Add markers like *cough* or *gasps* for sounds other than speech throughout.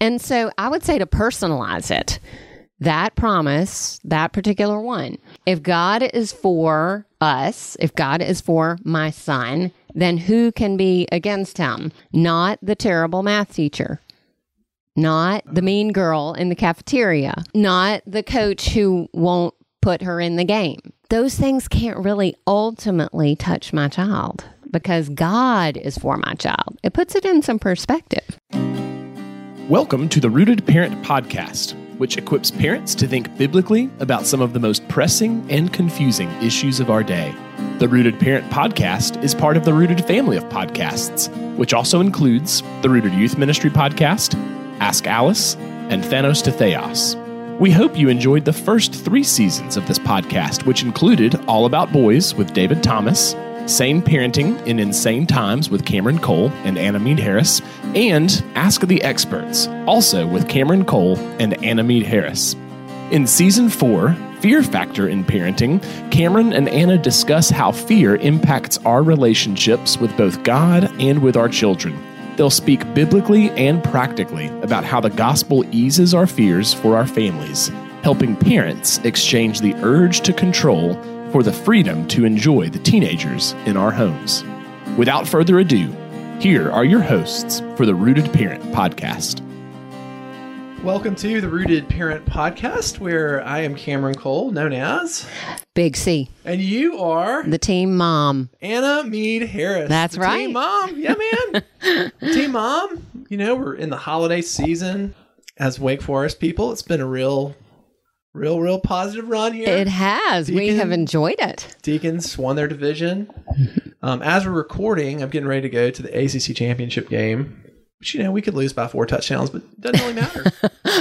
And so I would say to personalize it, that promise, that particular one. If God is for us, if God is for my son, then who can be against him? Not the terrible math teacher. Not the mean girl in the cafeteria, not the coach who won't put her in the game. Those things can't really ultimately touch my child because God is for my child. It puts it in some perspective. Welcome to the Rooted Parent Podcast, which equips parents to think biblically about some of the most pressing and confusing issues of our day. The Rooted Parent Podcast is part of the Rooted family of podcasts, which also includes the Rooted Youth Ministry Podcast, Ask Alice, and Thanos to Theos. We hope you enjoyed the first three seasons of this podcast, which included All About Boys with David Thomas, Sane Parenting in Insane Times with Cameron Cole and Anna Mead Harris, and Ask the Experts, also with Cameron Cole and Anna Mead Harris. In season four, Fear Factor in Parenting, Cameron and Anna discuss how fear impacts our relationships with both God and with our children. They'll speak biblically and practically about how the gospel eases our fears for our families, helping parents exchange the urge to control for the freedom to enjoy the teenagers in our homes. Without further ado, here are your hosts for the Rooted Parent podcast. Welcome to the Rooted Parent Podcast, where I am Cameron Cole, known as, Big C, and you are the team mom. Anna Mead Harris. That's The right. Team Mom. Yeah, man. *laughs* team Mom. You know, we're in the holiday season as Wake Forest people. It's been a real, real, real positive run here. It has. we have enjoyed it. Deacons won their division. Um, as we're recording, I'm getting ready to go to the ACC championship game. Which, you know, we could lose by four touchdowns, but it doesn't really matter.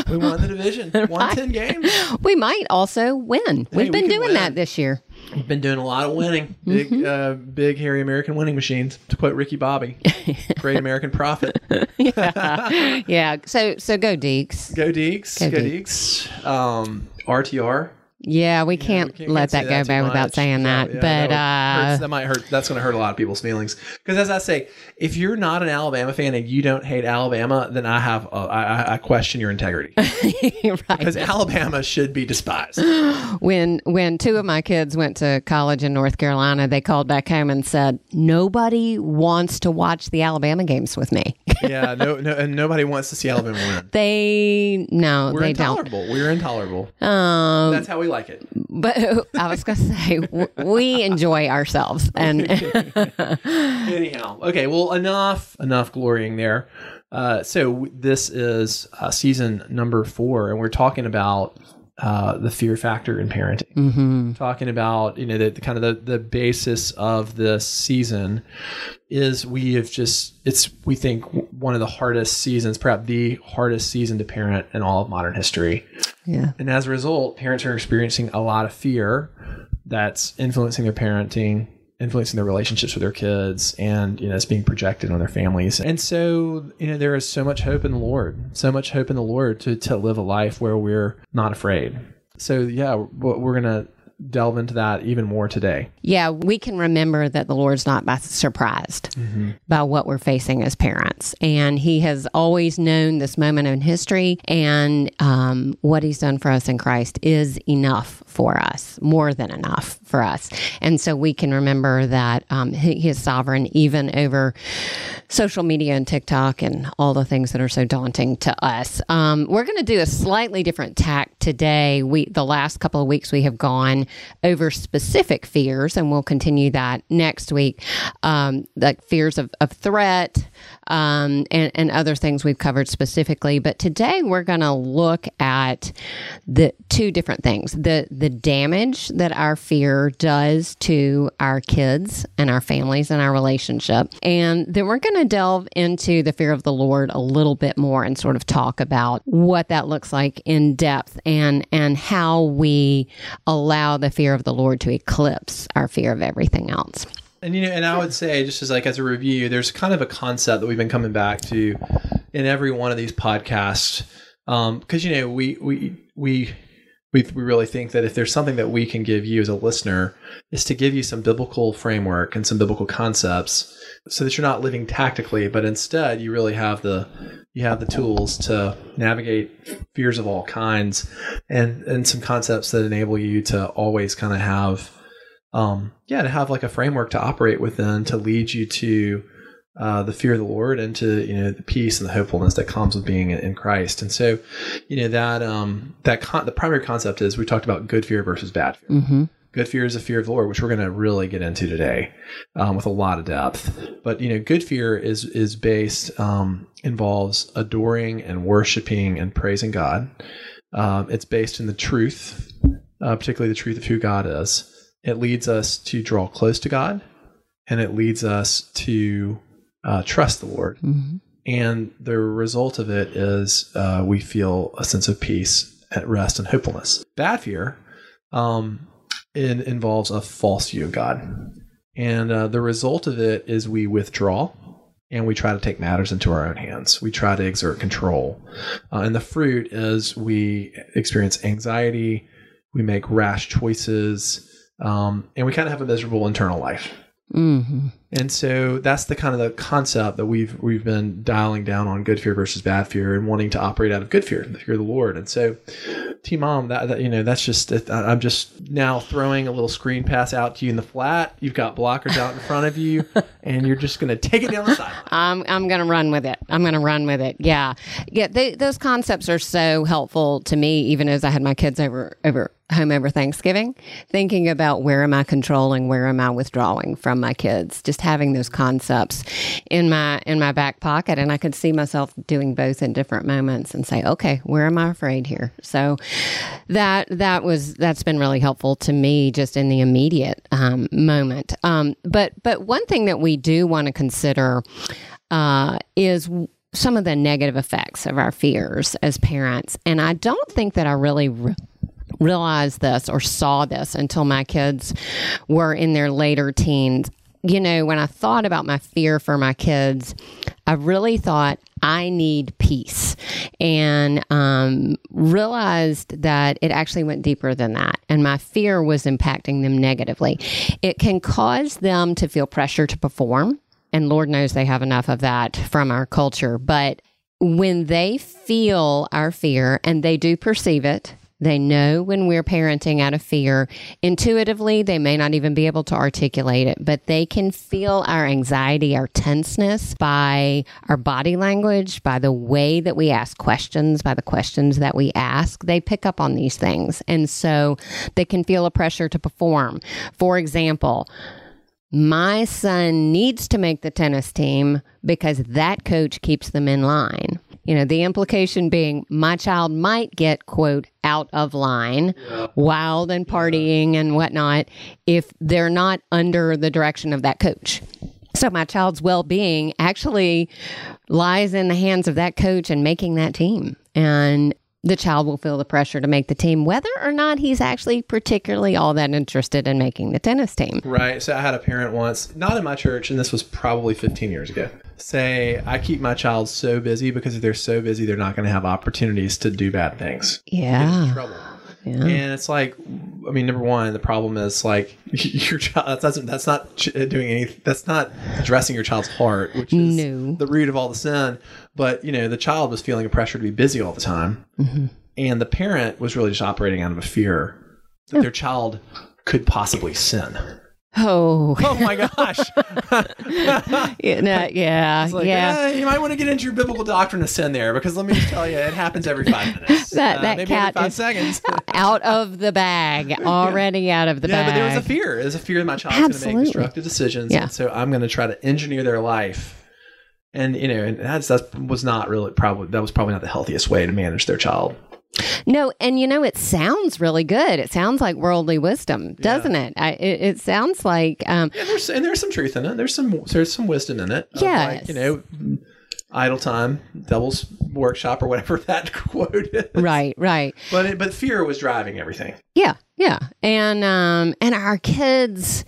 *laughs* we won the division, won 10 games. We might also win. We've been could doing win. that this year. We've been doing a lot of winning. Big, Mm-hmm. uh, big, hairy American winning machines. To quote Ricky Bobby, *laughs* great American prophet. *laughs* Yeah. yeah. So so go Deacs. Go Deacs. Go Go, Deacs. Um, RTR. Yeah, we can't, Can't- let that go by too without saying that. Yeah, but that, uh that might hurt. That's going to hurt a lot of people's feelings. Because as I say, if you're not an Alabama fan and you don't hate Alabama, then I have uh, I, I- question your integrity *laughs* right. because Alabama should be despised. *gasps* when when two of my kids went to college in North Carolina, they called back home and said, "Nobody wants to watch the Alabama games with me." *laughs* yeah, no, no, and nobody wants to see Alabama win. they no, We're they don't. intolerable. We're intolerable. Um, That's how we like it. but *laughs* I was going to say we enjoy ourselves, and *laughs* *laughs* Anyhow, okay. Well, enough, enough glorying there. Uh, so this is uh, season number four, and we're talking about uh, the fear factor in parenting. Mm-hmm. Talking about you know the, the kind of the, the basis of this season is we have just it's we think one of the hardest seasons, perhaps the hardest season to parent in all of modern history. yeah, And as a result, parents are experiencing a lot of fear that's influencing their parenting, influencing their relationships with their kids, and you know, it's being projected on their families. And so, you know, there is so much hope in the Lord, so much hope in the Lord to to live a life where we're not afraid. So yeah, we're gonna delve into that even more today. yeah, we can remember that the Lord's not by surprised by what we're facing as parents, and He has always known this moment in history, and um, what He's done for us in Christ is enough for us, more than enough for us, and so we can remember that um, he, he is sovereign even over social media and TikTok and all the things that are so daunting to us. Um, we're going to do a slightly different tack today. We the last couple of weeks we have gone over specific fears, and we'll continue that next week. Um, like fears of, of threat um, and, and other things we've covered specifically. But today we're going to look at the two different things: the the damage that our fear does to our kids and our families and our relationship, and then we're going to delve into the fear of the Lord a little bit more and sort of talk about what that looks like in depth and and how we allow the fear of the Lord to eclipse our fear of everything else. And you know, and I would say, just as like as a review, there's kind of a concept that we've been coming back to in every one of these podcasts, um, because you know we we we we, we really think that if there's something that we can give you as a listener is to give you some biblical framework and some biblical concepts so that you're not living tactically but instead you really have the you have the tools to navigate fears of all kinds and and some concepts that enable you to always kind of have um yeah to have like a framework to operate within to lead you to uh, the fear of the Lord and to you know the peace and the hopefulness that comes with being in Christ. And so, you know that um, that con- the primary concept is we talked about good fear versus bad fear. Mm-hmm. Good fear is a fear of the Lord, which we're going to really get into today um, with a lot of depth. But you know, good fear is is based um, involves adoring and worshiping and praising God. Um, it's based in the truth, uh, particularly the truth of who God is. It leads us to draw close to God, and it leads us to uh, trust the Lord. Mm-hmm. And the result of it is uh, we feel a sense of peace, at rest, and hopefulness. Bad fear um, it involves a false view of God. And uh, the result of it is we withdraw and we try to take matters into our own hands. We try to exert control. Uh, and the fruit is we experience anxiety, we make rash choices, um, and we kind of have a miserable internal life. Mm-hmm. And so that's the kind of the concept that we've we've been dialing down on good fear versus bad fear and wanting to operate out of good fear, the fear of the Lord. And so, T mom, that, that you know, that's just I'm just now throwing a little screen pass out to you in the flat. You've got blockers out in front of you, *laughs* and you're just going to take it down the side. I'm I'm gonna run with it. I'm gonna run with it. Yeah, yeah. They, those concepts are so helpful to me, even as I had my kids over over home over Thanksgiving, thinking about where am I controlling, where am I withdrawing from my kids, just having those concepts in my in my back pocket, and I could see myself doing both in different moments and say, okay, where am I afraid here? So that that was that's been really helpful to me just in the immediate um, moment. Um, but but one thing that we do want to consider uh, is some of the negative effects of our fears as parents, and I don't think that I really. Re- realized this or saw this until my kids were in their later teens. You know, when I thought about my fear for my kids, I really thought I need peace and um, realized that it actually went deeper than that. And my fear was impacting them negatively. It can cause them to feel pressure to perform. And Lord knows they have enough of that from our culture. But when they feel our fear and they do perceive it, they know when we're parenting out of fear. Intuitively, they may not even be able to articulate it, but they can feel our anxiety, our tenseness by our body language, by the way that we ask questions, by the questions that we ask. They pick up on these things. And so they can feel a pressure to perform. For example, my son needs to make the tennis team because that coach keeps them in line. You know, the implication being my child might get, quote, out of line, yeah. wild and partying and whatnot, if they're not under the direction of that coach. So my child's well being actually lies in the hands of that coach and making that team. And the child will feel the pressure to make the team, whether or not he's actually particularly all that interested in making the tennis team. Right. So I had a parent once, not in my church, and this was probably 15 years ago say I keep my child so busy because if they're so busy, they're not going to have opportunities to do bad things. Yeah. trouble. Yeah. And it's like, I mean, number one, the problem is like *laughs* your child. That's that's not doing anything. That's not addressing your child's heart, which is no. the root of all the sin. But you know, the child was feeling a pressure to be busy all the time, mm-hmm. and the parent was really just operating out of a fear that their child could possibly sin. Oh. Oh my gosh. *laughs* yeah, no, *laughs* yeah. Like, yeah. Eh, you might want to get into your biblical doctrine of sin there because let me just tell you, it happens every five minutes. *laughs* that uh, that cat five seconds. out of the bag, already yeah. out of the yeah, bag. Yeah, but there was a fear. There's a fear that my child's going to make destructive decisions. Yeah. And so I'm going to try to engineer their life. And, you know, and that's, that was not really probably, that was probably not the healthiest way to manage their child. No, and you know, it sounds really good. It sounds like worldly wisdom, doesn't yeah. it? I, it? it? sounds like, um, yeah, there's and there's some truth in it. There's some there's some wisdom in it. Yeah, like, you know, idle time, devil's workshop, or whatever *laughs* that quote is. Right, right. But it, but fear was driving everything. Yeah, yeah, and um, and our kids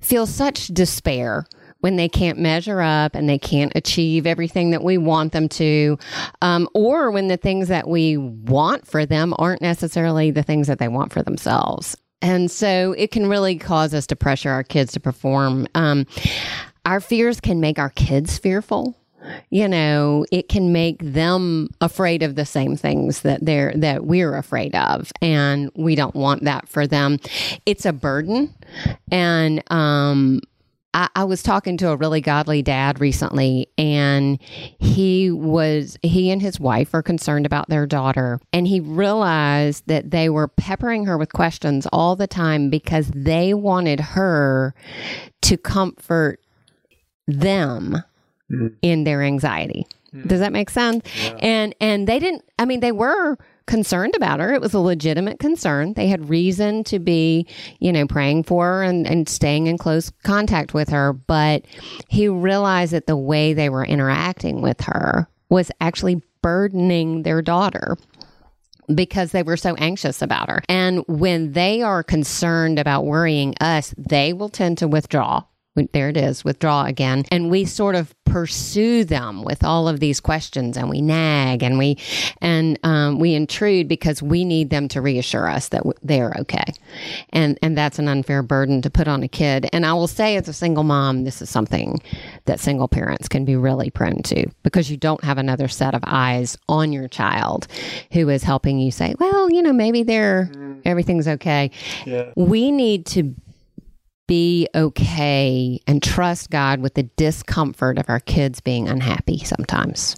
feel such despair when they can't measure up and they can't achieve everything that we want them to, um, or when the things that we want for them aren't necessarily the things that they want for themselves. And so it can really cause us to pressure our kids to perform. Um, our fears can make our kids fearful you know it can make them afraid of the same things that they're that we're afraid of and we don't want that for them it's a burden and um I, I was talking to a really godly dad recently, and he was, he and his wife are concerned about their daughter. And he realized that they were peppering her with questions all the time because they wanted her to comfort them mm. in their anxiety. Does that make sense? And and they didn't I mean they were concerned about her. It was a legitimate concern. They had reason to be, you know, praying for her and, and staying in close contact with her. But he realized that the way they were interacting with her was actually burdening their daughter because they were so anxious about her. And when they are concerned about worrying us, they will tend to withdraw. There it is, withdraw again. And we sort of pursue them with all of these questions and we nag and we and um, we intrude because we need them to reassure us that they are okay. And and that's an unfair burden to put on a kid. And I will say as a single mom, this is something that single parents can be really prone to because you don't have another set of eyes on your child who is helping you say, well, you know, maybe they're everything's okay. Yeah. We need to be okay and trust God with the discomfort of our kids being unhappy sometimes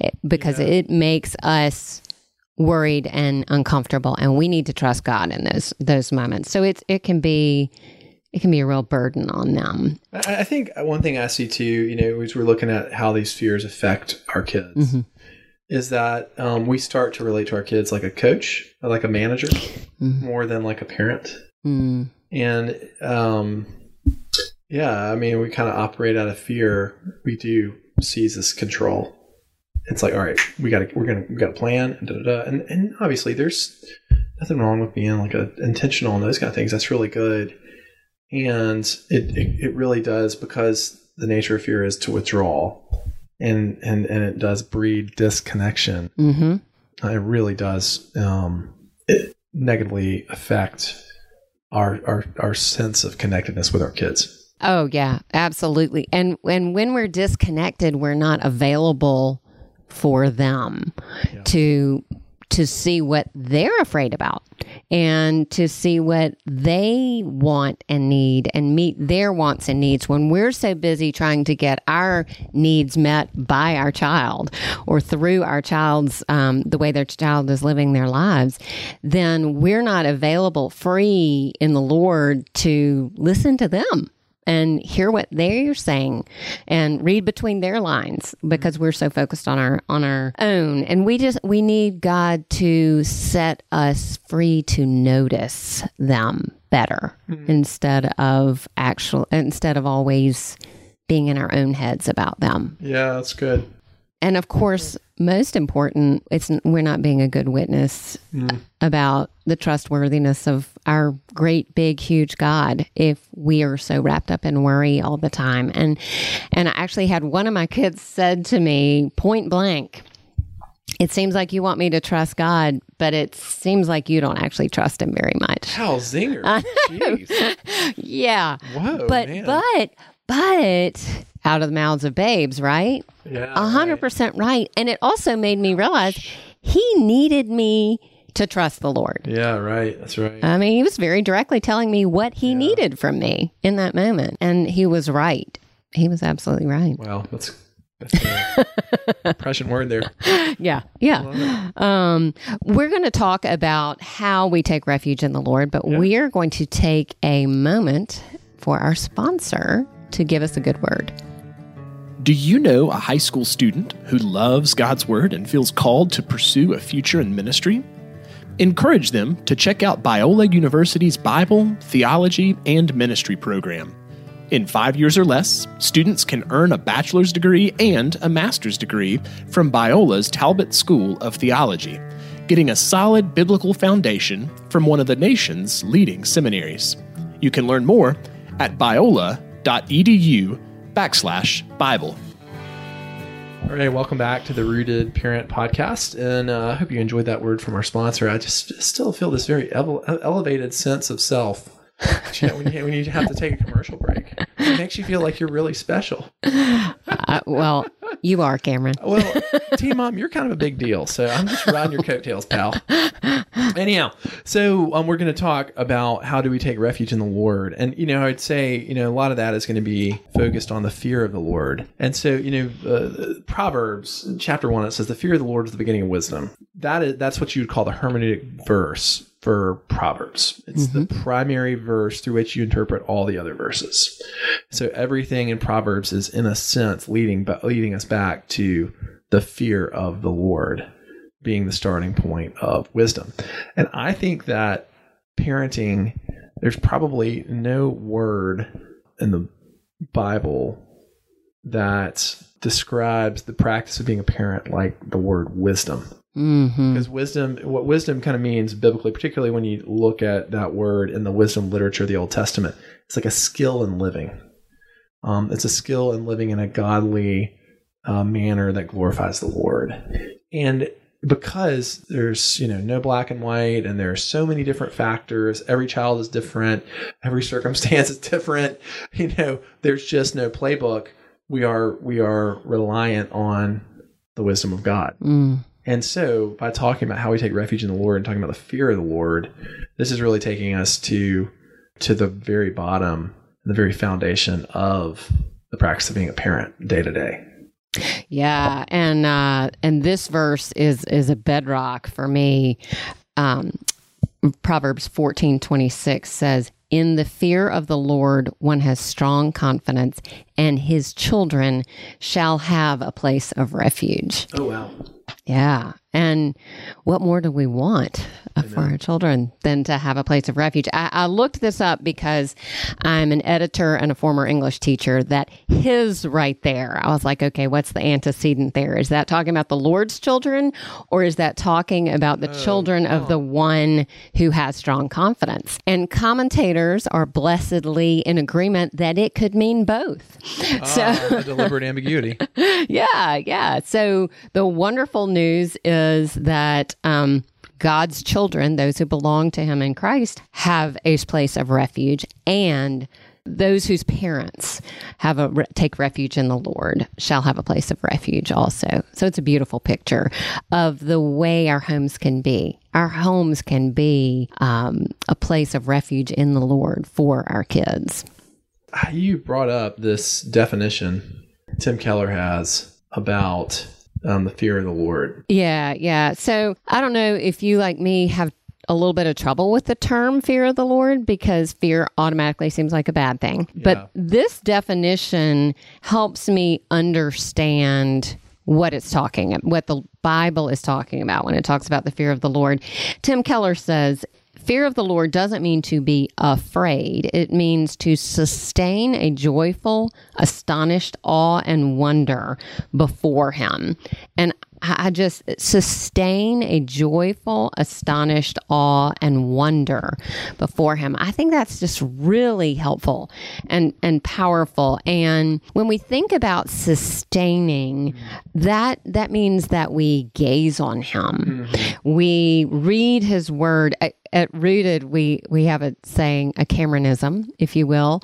It- because it makes us worried and uncomfortable and we need to trust God in those those moments. So it's it can be it can be a real burden on them. I, I think one thing I see too, you know, as we're looking at how these fears affect our kids, is that um, we start to relate to our kids like a coach, like a manager, more than like a parent. Mm. And um, yeah, I mean, we kind of operate out of fear. We do seize this control. It's like, all right, we got to, we're gonna, we got a plan, and da da da. And, and obviously, there's nothing wrong with being like a intentional and those kind of things. That's really good. And it, it, it really does because the nature of fear is to withdraw, and and and it does breed disconnection. hmm It really does um, it negatively affect our, our our sense of connectedness with our kids. Oh yeah, absolutely. And and when we're disconnected, we're not available for them to to see what they're afraid about and to see what they want and need and meet their wants and needs when we're so busy trying to get our needs met by our child or through our child's um, the way their child is living their lives then we're not available free in the lord to listen to them and hear what they're saying and read between their lines because we're so focused on our on our own. And we just we need God to set us free to notice them better hmm. instead of actual instead of always being in our own heads about them. Yeah, that's good. and of course most important it's we're not being a good witness hmm. about the trustworthiness of our great big huge god if we are so wrapped up in worry all the time and and i actually had one of my kids said to me point blank it seems like you want me to trust god but it seems like you don't actually trust him very much Hal Zinger. *laughs* Jeez. yeah Whoa, but man. but but out of the mouths of babes right yeah, a hundred percent right. And it also made me realize he needed me to trust the Lord. Yeah, right. That's right. I mean, he was very directly telling me what he needed from me in that moment. And he was right. He was absolutely right. wow, that's that's a *laughs* prescient word there. Yeah. Yeah. Um, we're going to talk about how we take refuge in the Lord, but we are going to take a moment for our sponsor to give us a good word. Do you know a high school student who loves God's Word and feels called to pursue a future in ministry? Encourage them to check out Biola University's Bible, Theology, and Ministry program. In five years or less, students can earn a bachelor's degree and a master's degree from Biola's Talbot School of Theology, getting a solid biblical foundation from one of the nation's leading seminaries. You can learn more at biola.edu backslash Bible. All right, welcome back to the Rooted Parent Podcast, and uh, I hope you enjoyed that word from our sponsor. I just still feel this very ele- elevated sense of self *laughs* when, you, when you have to take a commercial break. It makes you feel like you're really special. *laughs* Uh, well, you are, Cameron. Well, *laughs* T Mom, you're kind of a big deal, so I'm just riding your coattails, pal. Anyhow, so um, we're going to talk about how do we take refuge in the Lord, and you know, I'd say you know a lot of that is going to be focused on the fear of the Lord, and so you know, uh, Proverbs chapter one it says the fear of the Lord is the beginning of wisdom. That is that's what you would call the hermeneutic verse for Proverbs. It's mm-hmm. the primary verse through which you interpret all the other verses. So everything in Proverbs is in a sense leading but leading us back to the fear of the Lord being the starting point of wisdom. And I think that parenting there's probably no word in the Bible that describes the practice of being a parent like the word wisdom. Mm-hmm. Because wisdom, what wisdom kind of means biblically, particularly when you look at that word in the wisdom literature of the Old Testament, it's like a skill in living. Um, it's a skill in living in a godly uh, manner that glorifies the Lord. And because there's you know no black and white and there are so many different factors every child is different every *laughs* circumstance is different you know there's just no playbook we are we are reliant on the wisdom of god mm. And so, by talking about how we take refuge in the Lord and talking about the fear of the Lord, this is really taking us to to the very bottom, the very foundation of the practice of being a parent day to day. Yeah, and uh, and this verse is is a bedrock for me. Um, Proverbs fourteen twenty six says, "In the fear of the Lord, one has strong confidence, and his children shall have a place of refuge." Oh wow! Yeah. And what more do we want for our children than to have a place of refuge? I, I, looked this up because I'm an editor and a former English teacher. That his right there, I was like, okay, what's the antecedent there? Is that talking about the Lord's children or is that talking about the oh, children of the one who has strong confidence? And commentators are blessedly in agreement that it could mean both. *laughs* So, deliberate ambiguity. *laughs* yeah. Yeah. So the wonderful news is that um, God's children, those who belong to Him in Christ, have a place of refuge, and those whose parents have a take refuge in the Lord shall have a place of refuge also. So it's a beautiful picture of the way our homes can be. Our homes can be um, a place of refuge in the Lord for our kids. You brought up this definition Tim Keller has about um, the fear of the Lord. Yeah, yeah. So I don't know if you, like me, have a little bit of trouble with the term fear of the Lord because fear automatically seems like a bad thing. Yeah. But this definition helps me understand what it's talking what the Bible is talking about when it talks about the fear of the Lord. Tim Keller says Fear of the Lord doesn't mean to be afraid. It means to sustain a joyful, astonished awe and wonder before Him. And I just sustain a joyful, astonished awe and wonder before him. I think that's just really helpful and, and powerful. And when we think about sustaining, that that means that we gaze on him. Mm-hmm. We read his word. At, at Rooted, we we have a saying, a Cameronism, if you will.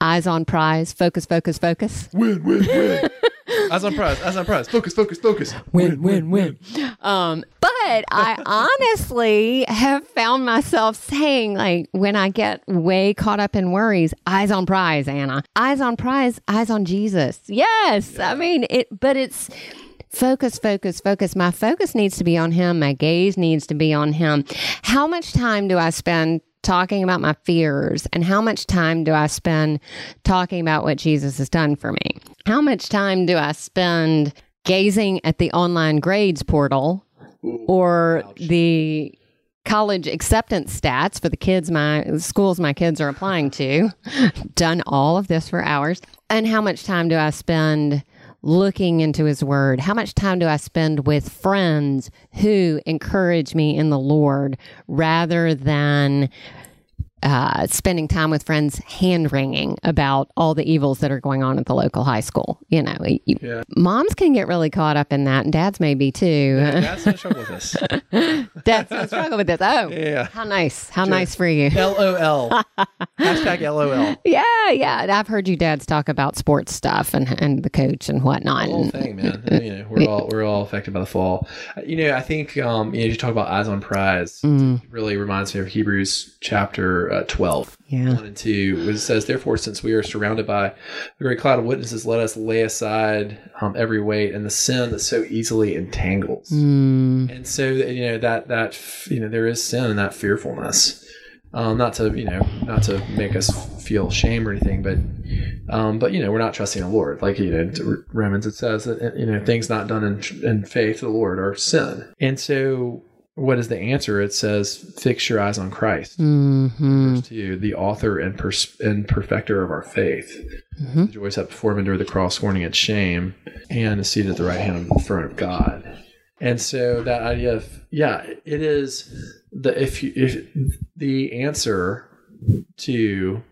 Eyes on prize, focus, focus, focus. Win, win, win. *laughs* *laughs* As on prize, eyes on prize. Focus, focus, focus. Win, win, win. win. Um, but I *laughs* honestly have found myself saying, like, when I get way caught up in worries, eyes on prize, Anna. Eyes on prize, eyes on Jesus. Yes. Yeah. I mean, it, but it's, focus, focus, focus. My focus needs to be on him. My gaze needs to be on him. How much time do I spend talking about my fears and how much time do I spend talking about what Jesus has done for me? How much time do I spend gazing at the online grades portal or Ouch. the college acceptance stats for the kids my schools my kids are applying to *laughs* done all of this for hours and how much time do i spend looking into his word? How much time do I spend with friends who encourage me in the Lord rather than uh, spending time with friends, hand wringing about all the evils that are going on at the local high school. You know, you- Yeah. moms can get really caught up in that, and dads maybe too. That's *laughs* no trouble with this. dads don't struggle with this. Oh, Yeah. how nice! How nice for you. LOL. *laughs* Hashtag LOL. Yeah, yeah. I've heard you dads talk about sports stuff and and the coach and whatnot. The whole thing, man. You know, we're all we're all affected by the fall. You know, I think um, you know, you talk about eyes on prize. Mm. It really reminds me of Hebrews chapter uh, twelve. Yeah. One and two, which says, Therefore, since we are surrounded by a great cloud of witnesses, let us lay aside um, every weight and the sin that so easily entangles. Mm, And so, you know, that, that, you know, there is sin and that fearfulness. Um, not to, you know, not to make us feel shame or anything, but, um, but, you know, we're not trusting the Lord. Like, you know, Romans, it says that, you know, things not done in, in faith to the Lord are sin. And so, what is the answer? It says, fix your eyes on Christ. Hmm verse 2 the author and, pers- and perfecter of our faith. Mhm. the joy set before him the cross scorning its shame and is seated at the right hand of the throne of god. And so that idea of yeah it is the if you if the answer to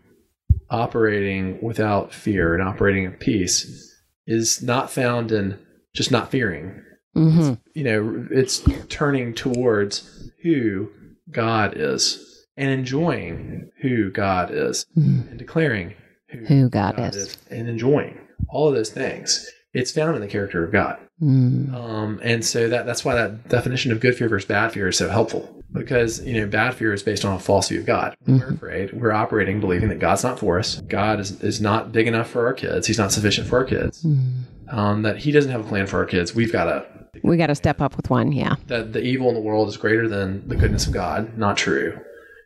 operating without fear and operating in peace is not found in just not fearing hmm you know, it's turning towards who God is and enjoying who God is Mhm. and declaring who, Who God is. and enjoying all of those things. It's found in the character of God. Mm. Um, and so that that's why that definition of good fear versus bad fear is so helpful because you know bad fear is based on a false view of God. When we're afraid, we're operating believing that God's not for us. God is, is not big enough for our kids. He's not sufficient for our kids. Um, that He doesn't have a plan for our kids. We've got to We got to step up with one. Yeah. that the evil in the world is greater than the goodness of God. Not true.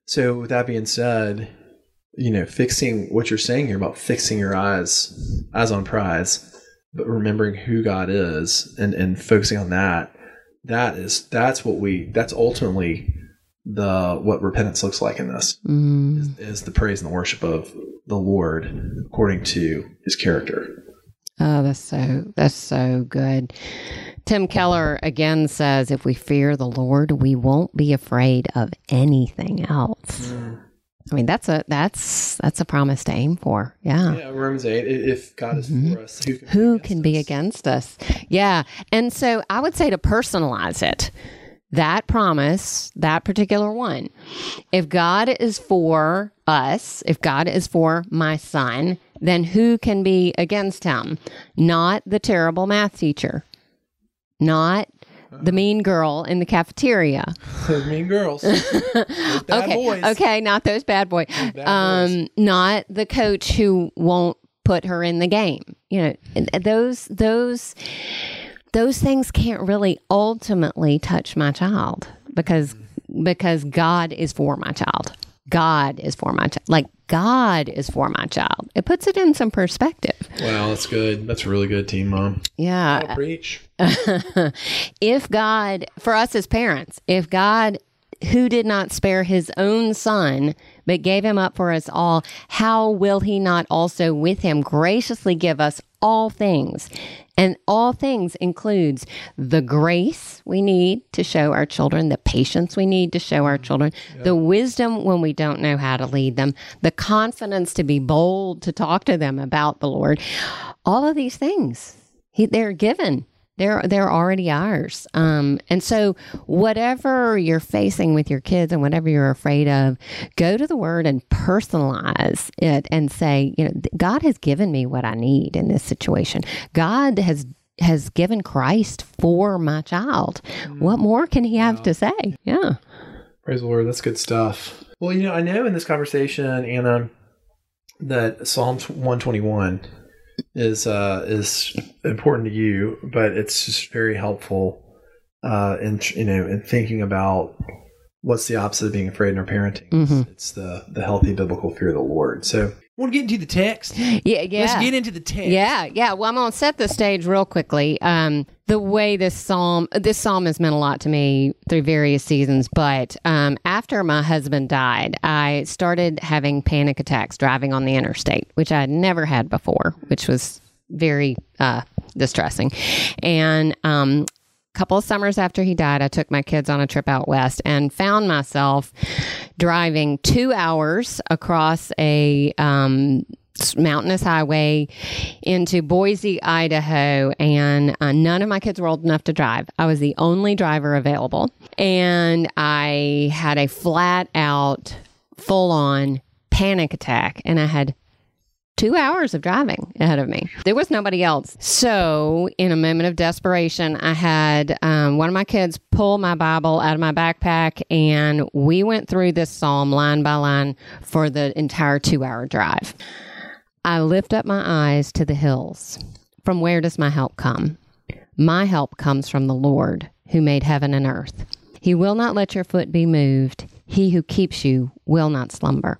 So, with that being said, you know, fixing what you're saying here about fixing your eyes, eyes on prize, but remembering who God is and, and focusing on that, that is that's what we that's ultimately the what repentance looks like in this Mm. is the praise and the worship of the Lord according to his character. Oh, that's so that's so good. Tim Keller again says, "If we fear the Lord, we won't be afraid of anything else." I mean, that's a that's that's a promise to aim for. Yeah. Yeah, Romans 8, if God is for us, who can, Mm-hmm. Who against can be against us? Yeah. And so I would say to personalize it, that promise, that particular one, if God is for us, if God is for my son, then who can be against him? Not the terrible math teacher, not the mean girl in the cafeteria. Those mean girls. *laughs* Those bad okay, boys. okay, not those bad boys. bad um, not the coach who won't put her in the game. You know, those those those things can't really ultimately touch my child because because God is for my child. God is for my child. Like God is for my child. It puts it in some perspective. Wow, that's good. That's a really good, team mom. Yeah. I'll preach. *laughs* if God, for us as parents, if God, who did not spare his own son, but gave him up for us all, how will he not also with him graciously give us all things? And all things includes the grace we need to show our children, the patience we need to show our children, the wisdom when we don't know how to lead them, the confidence to be bold to talk to them about the Lord. All of these things, he, they're given they're they're already ours. Um, and so whatever you're facing with your kids and whatever you're afraid of, go to the word and personalize it and say, you know, God has given me what I need in this situation. God has has given Christ for my child. What more can he have to say? Yeah. Praise the Lord. That's good stuff. Well, you know, I know in this conversation, Anna, that Psalm 121 is uh, is important to you, but it's just very helpful uh, in you know in thinking about what's the opposite of being afraid in our parenting. Mhm. It's the the healthy biblical fear of the Lord. So, want to get into the text? Yeah, yeah. Let's get into the text. Yeah, yeah. Well, I'm going to set the stage real quickly. Um, the way this psalm, this psalm has meant a lot to me through various seasons. But um, after my husband died, I started having panic attacks driving on the interstate, which I had never had before, which was very uh, distressing. And um, couple of summers after he died, I took my kids on a trip out west and found myself driving two hours across a um, mountainous highway into Boise, Idaho, and uh, none of my kids were old enough to drive. I was the only driver available, and I had a flat out, full on panic attack, and I had two hours of driving ahead of me. There was nobody else. So, in a moment of desperation, I had um, one of my kids pull my Bible out of my backpack, and we went through this psalm line by line for the entire two hour drive. I lift up my eyes to the hills. From where does my help come? My help comes from the Lord, who made heaven and earth. He will not let your foot be moved. He who keeps you will not slumber.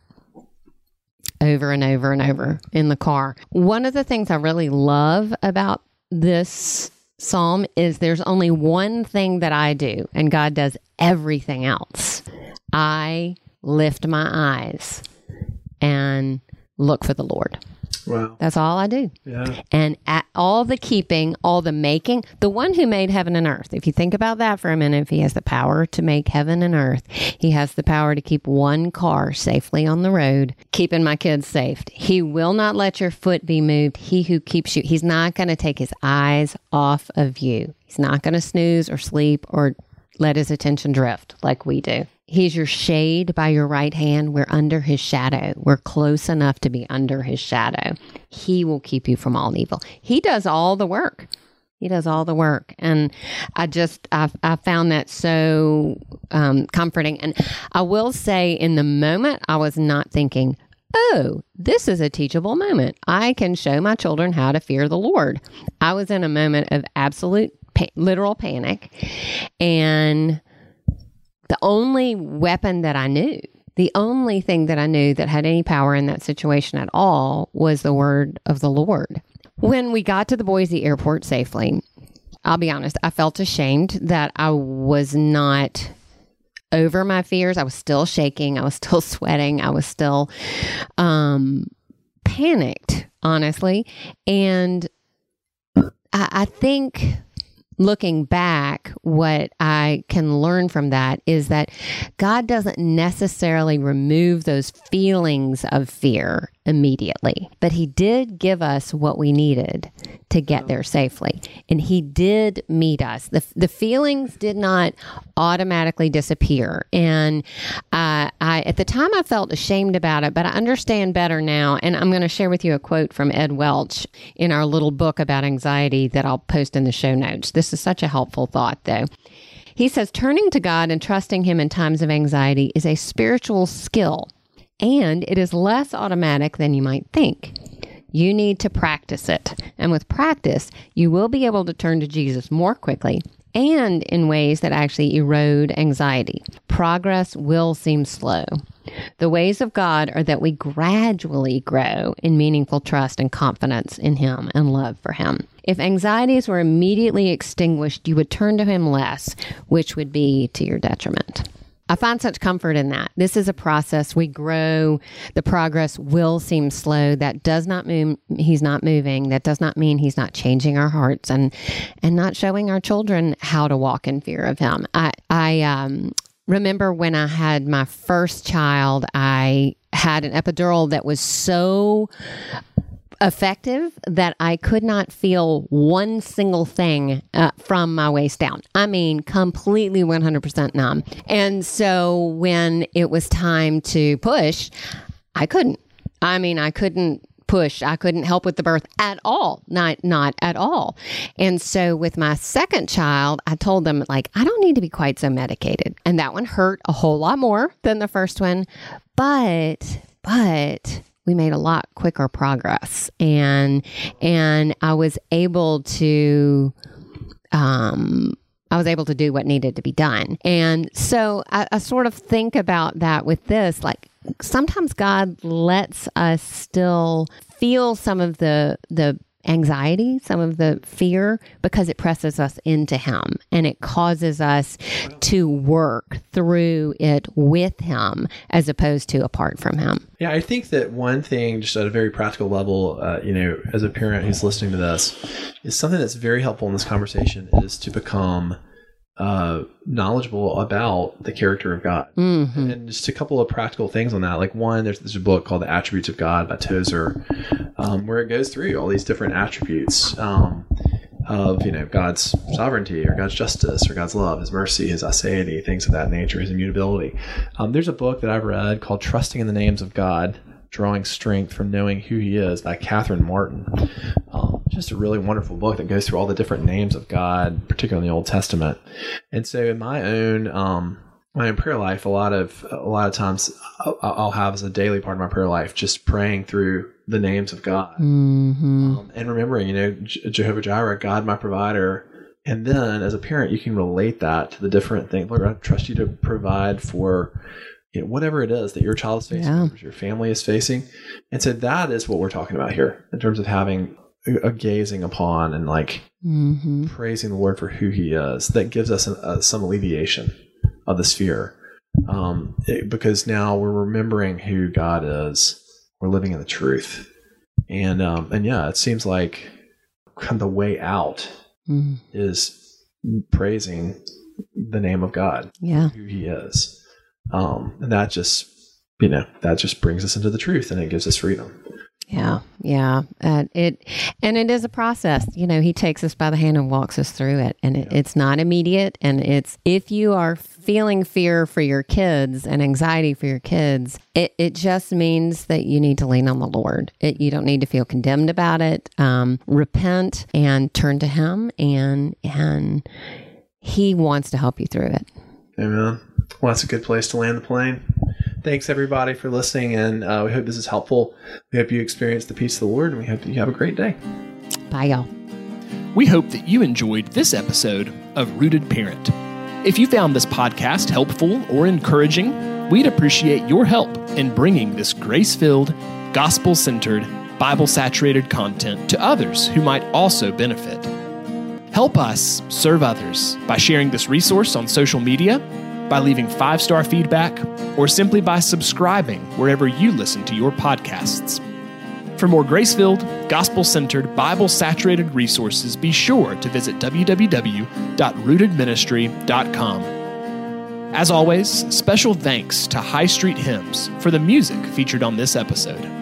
Over and over and over in the car. One of the things I really love about this psalm is there's only one thing that I do, and God does everything else. I lift my eyes and look for the Lord. Wow. That's all I do. Yeah. And at all the keeping, all the making, the one who made heaven and earth. If you think about that for a minute, if he has the power to make heaven and earth, he has the power to keep one car safely on the road, keeping my kids safe. He will not let your foot be moved. He who keeps you, he's not going to take his eyes off of you. He's not going to snooze or sleep or let his attention drift like we do. He's your shade by your right hand. We're under his shadow. We're close enough to be under his shadow. He will keep you from all evil. He does all the work. He does all the work. And I just, I, I found that so um, comforting. And I will say, in the moment, I was not thinking, oh, this is a teachable moment. I can show my children how to fear the Lord. I was in a moment of absolute, pa- literal panic. And the only weapon that I knew, the only thing that I knew that had any power in that situation at all was the word of the Lord. When we got to the Boise airport safely, I'll be honest, I felt ashamed that I was not over my fears. I was still shaking. I was still *laughs* sweating. I was still um, panicked, honestly. And I, I think looking back, what I can learn from that is that God doesn't necessarily remove those feelings of fear immediately, but He did give us what we needed to get there safely. And He did meet us. The, the feelings did not automatically disappear. And uh, I, at the time, I felt ashamed about it, but I understand better now. And I'm going to share with you a quote from Ed Welch in our little book about anxiety that I'll post in the show notes. This is such a helpful thought, though. He says, turning to God and trusting Him in times of anxiety is a spiritual skill and it is less automatic than you might think. You need to practice it. And with practice, you will be able to turn to Jesus more quickly and in ways that actually erode anxiety. Progress will seem slow. The ways of God are that we gradually grow in meaningful trust and confidence in Him and love for Him. If anxieties were immediately extinguished, you would turn to Him less, which would be to your detriment. I find such comfort in that. This is a process. We grow. The progress will seem slow. That does not mean he's not moving. That does not mean he's not changing our hearts and and not showing our children how to walk in fear of him. I I um remember when I had my first child, I had an epidural that was so effective that I could not feel one single thing uh, from my waist down. I mean, completely 100% numb. And so when it was time to push, I couldn't. I mean, I couldn't push. I couldn't help with the birth at all. Not not at all. And so with my second child, I told them like I don't need to be quite so medicated. And that one hurt a whole lot more than the first one. But but we made a lot quicker progress and and I was able to um I was able to do what needed to be done. And so I, I sort of think about that with this. Like sometimes God lets us still feel some of the, the, anxiety, some of the fear, because it presses us into Him and it causes us to work through it with Him as opposed to apart from Him. Yeah, I think that one thing, just at a very practical level, uh, you know, as a parent who's listening to this, is something that's very helpful in this conversation is to become uh, knowledgeable about the character of God. Mm-hmm. And just a couple of practical things on that. Like one, there's, there's a book called The Attributes of God by Tozer, um, where it goes through all these different attributes um, of you know God's sovereignty or God's justice or God's love, His mercy, His aseity, things of that nature, His immutability. Um, there's a book that I've read called Trusting in the Names of God. Drawing strength from knowing who he is by Catherine Martin. Um, just a really wonderful book that goes through all the different names of God, particularly in the Old Testament. And so, in my own um, my own prayer life, a lot of a lot of times I'll, I'll have as a daily part of my prayer life just praying through the names of God Mm-hmm. um, and remembering, you know, Jehovah Jireh, God my provider. And then, as a parent, you can relate that to the different things. Lord, I trust you to provide for you know, whatever it is that your child is facing, Yeah. your family is facing. And so that is what we're talking about here in terms of having a, gazing upon and like Mm-hmm. praising the Lord for who He is. That gives us an, uh, some alleviation of this fear, um, it- because now we're remembering who God is. We're living in the truth, and um, and yeah, it seems like kind of the way out Mm-hmm. is praising the name of God, Yeah. who He is, um, and that just you know that just brings us into the truth, and it gives us freedom. Yeah, yeah. Uh, it and it is a process. You know, he takes us by the hand and walks us through it, and it, it's not immediate. And it's if you are feeling fear for your kids and anxiety for your kids, it it just means that you need to lean on the Lord. It, you don't need to feel condemned about it. Um, repent and turn to Him, and and He wants to help you through it. Amen. Well, that's a good place to land the plane. Thanks everybody for listening, and uh, we hope this is helpful. We hope you experience the peace of the Lord, and we hope that you have a great day. Bye, y'all. We hope that you enjoyed this episode of Rooted Parent. If you found this podcast helpful or encouraging, we'd appreciate your help in bringing this grace filled, gospel centered, Bible saturated content to others who might also benefit. Help us serve others by sharing this resource on social media, by leaving five star feedback, or simply by subscribing wherever you listen to your podcasts. For more grace filled, gospel centered, Bible saturated resources, be sure to visit www.rootedministry.com. As always, special thanks to High Street Hymns for the music featured on this episode.